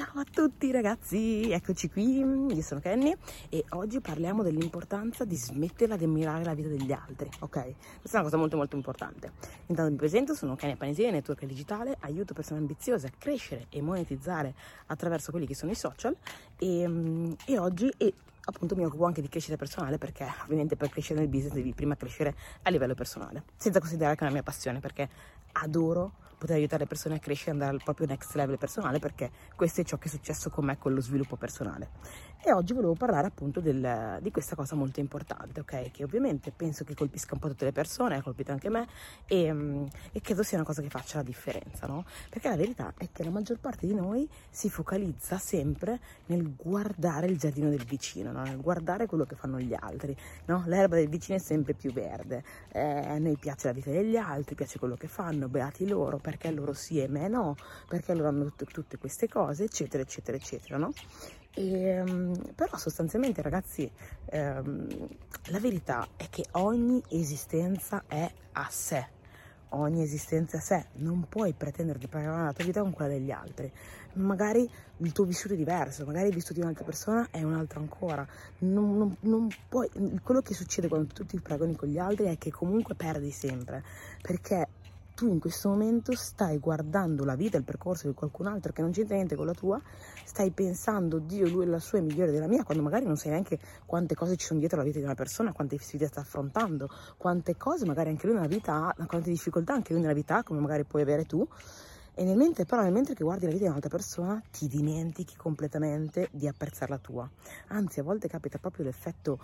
Ciao a tutti ragazzi, eccoci qui, io sono Kenny e oggi parliamo dell'importanza di smetterla di ammirare la vita degli altri, ok? Questa è una cosa molto molto importante. Intanto mi presento, sono Kenny Panesini, network digitale, aiuto persone ambiziose a crescere e monetizzare attraverso quelli che sono i social e, mm, e oggi e appunto mi occupo anche di crescita personale perché ovviamente per crescere nel business devi prima crescere a livello personale, senza considerare che è una mia passione perché adoro poter aiutare le persone a crescere e andare al proprio next level personale perché questo è ciò che è successo con me con lo sviluppo personale. E oggi volevo parlare appunto del, di questa cosa molto importante, ok? Che ovviamente penso che colpisca un po' tutte le persone, ha colpito anche me e, mm, e credo sia una cosa che faccia la differenza, no? Perché la verità è che la maggior parte di noi si focalizza sempre nel guardare il giardino del vicino, no? nel guardare quello che fanno gli altri, no? L'erba del vicino è sempre più verde, eh, a noi piace la vita degli altri, piace quello che fanno, beati loro, perché loro sì e me no, perché loro hanno tutte, tutte queste cose, eccetera, eccetera, eccetera, no? E, um, però sostanzialmente ragazzi um, la verità è che ogni esistenza è a sé. Ogni esistenza a sé. Non puoi pretendere di paragonare la tua vita con quella degli altri. Magari il tuo vissuto è diverso magari il vissuto di un'altra persona è un altro ancora. Non, non, non puoi, quello che succede quando tu ti paragoni con gli altri è che comunque perdi sempre perché tu in questo momento stai guardando la vita, il percorso di qualcun altro che non c'entra niente con la tua, stai pensando, Dio, lui la sua è migliore della mia, quando magari non sai neanche quante cose ci sono dietro la vita di una persona, quante sfide sta affrontando, quante cose magari anche lui nella vita ha, quante difficoltà anche lui nella vita ha, come magari puoi avere tu e nel mentre, però, nel mentre che guardi la vita di un'altra persona, ti dimentichi completamente di apprezzare la tua. Anzi, a volte capita proprio l'effetto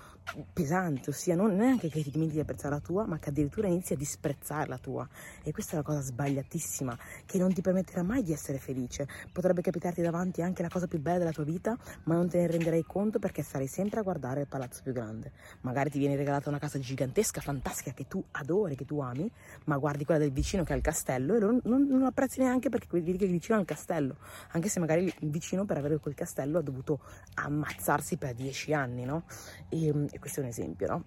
pesante, ossia non neanche che ti dimentichi di apprezzare la tua, ma che addirittura inizi a disprezzare la tua. E questa è una cosa sbagliatissima, che non ti permetterà mai di essere felice. Potrebbe capitarti davanti anche la cosa più bella della tua vita, ma non te ne renderai conto perché sarai sempre a guardare il palazzo più grande. Magari ti viene regalata una casa gigantesca, fantastica, che tu adori, che tu ami, ma guardi quella del vicino che ha il castello e non, non, non apprezzi neanche anche perché vedi che vicino al castello, anche se magari il vicino per avere quel castello ha dovuto ammazzarsi per dieci anni, no? E, e questo è un esempio, no?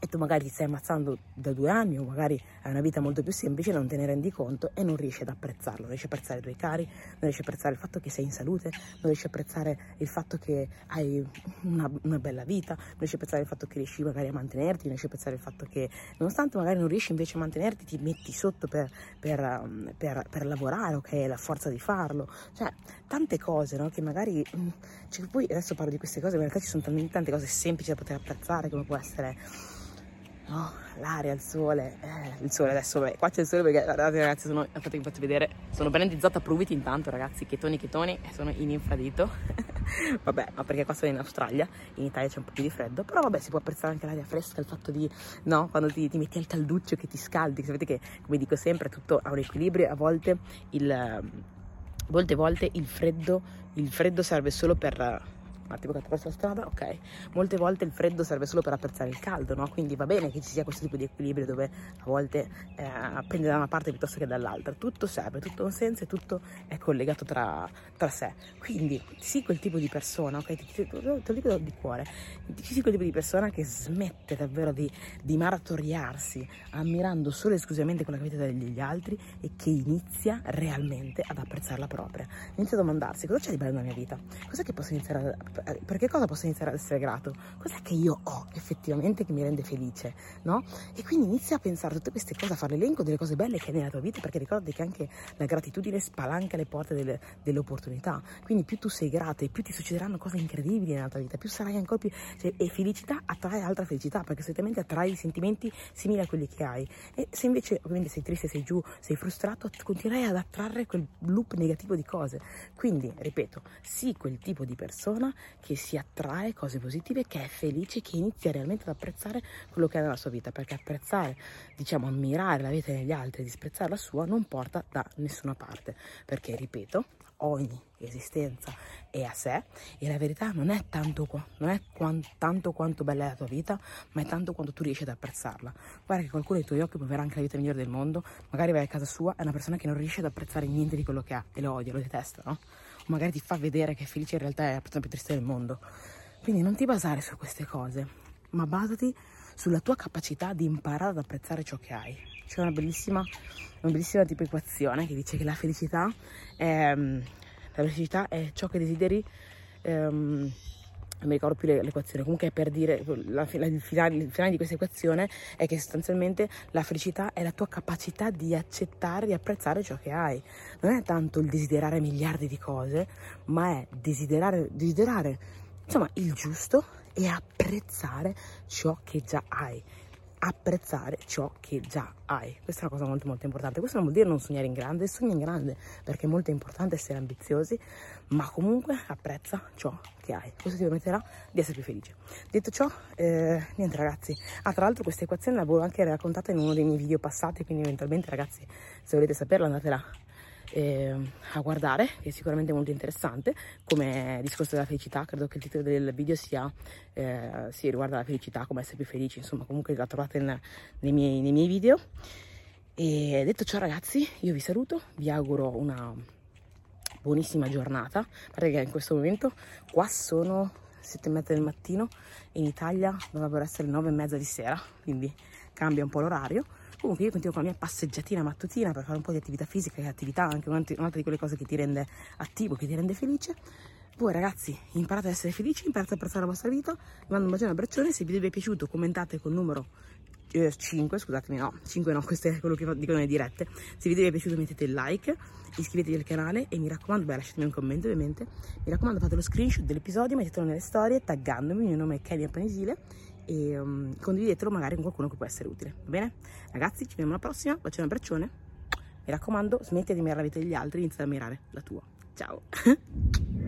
E tu magari ti stai ammazzando da due anni o magari hai una vita molto più semplice, non te ne rendi conto e non riesci ad apprezzarlo, non riesci a apprezzare i tuoi cari, non riesci a apprezzare il fatto che sei in salute, non riesci a apprezzare il fatto che hai una, una bella vita, non riesci a apprezzare il fatto che riesci magari a mantenerti, non riesci a apprezzare il fatto che nonostante magari non riesci invece a mantenerti ti metti sotto per, per, um, per, per lavorare, ok, hai la forza di farlo, cioè tante cose no? che magari, mm, cioè, poi adesso parlo di queste cose, in realtà ci sono talmente tante cose semplici da poter apprezzare come può essere no? l'aria, il sole, eh, il sole adesso, beh, qua c'è il sole perché guardate ragazzi, sono, infatti vi faccio vedere, sono brandizzata Pruviti intanto ragazzi, chetoni chetoni, sono in infradito, vabbè, ma perché qua sono in Australia, in Italia c'è un po' più di freddo, però vabbè si può apprezzare anche l'aria fresca, il fatto di, no, quando ti, ti metti al calduccio che ti scaldi, sapete che, come dico sempre, tutto ha un equilibrio, a volte il, molte volte il freddo, il freddo serve solo per attimo che attraverso la strada, ok. Molte volte il freddo serve solo per apprezzare il caldo, no? Quindi va bene che ci sia questo tipo di equilibrio dove a volte eh, pende da una parte piuttosto che dall'altra. Tutto serve, tutto ha un senso e tutto è collegato tra, tra sé. Quindi sii quel tipo di persona, ok? Ti, ti, te lo dico di cuore, sii quel tipo di persona che smette davvero di, di maratoriarsi ammirando solo e esclusivamente quella vita degli altri e che inizia realmente ad apprezzare la propria. Inizia a domandarsi cosa c'è di bello nella mia vita, cos'è che posso iniziare a per che cosa posso iniziare ad essere grato? Cos'è che io ho effettivamente che mi rende felice, no? E quindi inizia a pensare a tutte queste cose, a fare l'elenco delle cose belle che hai nella tua vita, perché ricordati che anche la gratitudine spalanca le porte delle, delle opportunità. Quindi più tu sei grato e più ti succederanno cose incredibili nella tua vita, più sarai ancora più... Cioè, e felicità attrae altra felicità, perché solitamente attrai sentimenti simili a quelli che hai. E se invece ovviamente sei triste, sei giù, sei frustrato, continuerai ad attrarre quel loop negativo di cose. Quindi, ripeto, sii quel tipo di persona che si attrae cose positive, che è felice, che inizia realmente ad apprezzare quello che ha nella sua vita, perché apprezzare, diciamo, ammirare la vita degli altri e disprezzare la sua non porta da nessuna parte, perché, ripeto, ogni esistenza è a sé e la verità non è tanto, non è quant, tanto quanto bella è la tua vita, ma è tanto quanto tu riesci ad apprezzarla. Guarda che qualcuno dei tuoi occhi può avere anche la vita migliore del mondo, magari vai a casa sua, è una persona che non riesce ad apprezzare niente di quello che ha e lo odia, lo detesta, no? Magari ti fa vedere che felice in realtà è la persona più triste del mondo. Quindi non ti basare su queste cose, ma basati sulla tua capacità di imparare ad apprezzare ciò che hai. C'è una bellissima, una bellissima tipo equazione che dice che la felicità è, la felicità è ciò che desideri ehm, non mi ricordo più l'equazione, comunque è per dire, la, la, il, finale, il, finale, di questa equazione è che sostanzialmente la felicità è la tua capacità di accettare, di apprezzare ciò che hai. Non è tanto il desiderare miliardi di cose, ma è desiderare, desiderare insomma, il giusto e apprezzare ciò che già hai apprezzare ciò che già hai. Questa è una cosa molto molto importante. Questo non vuol dire non sognare in grande, sogna in grande, perché è molto importante essere ambiziosi, ma comunque apprezza ciò che hai. Questo ti permetterà di essere più felice. Detto ciò, eh, niente ragazzi. Ah, tra l'altro questa equazione l'avevo anche raccontata in uno dei miei video passati, quindi eventualmente ragazzi, se volete saperla andatela eh, a guardare, che è sicuramente molto interessante, come discorso della felicità, credo che il titolo del video sia, eh, si riguarda la felicità, come essere più felici, insomma comunque la trovate in, nei, miei, nei miei video. E detto ciò ragazzi, io vi saluto, vi auguro una buonissima giornata, perché in questo momento qua sono 7 e mezza del mattino, in Italia dovrebbero essere le 9 e mezza di sera, quindi cambia un po' l'orario Comunque io continuo con la mia passeggiatina mattutina per fare un po' di attività fisica e attività anche un'altra di quelle cose che ti rende attivo, che ti rende felice. Voi ragazzi imparate ad essere felici, imparate ad apprezzare la vostra vita. Vi mando un bacione un abbraccione. Se il video vi è piaciuto commentate col numero eh, 5, scusatemi no, 5 no, questo è quello che dicono le dirette. Se il video vi è piaciuto mettete il like, iscrivetevi al canale e mi raccomando, beh lasciatemi un commento ovviamente. Mi raccomando fate lo screenshot dell'episodio, mettetelo nelle storie taggandomi, il mio nome è Kenia Panesile e um, condividetelo magari con qualcuno che può essere utile, va bene? Ragazzi, ci vediamo alla prossima, bacione un abbraccione. Mi raccomando, smetti di mirare la vita degli altri, inizia a mirare la tua. Ciao!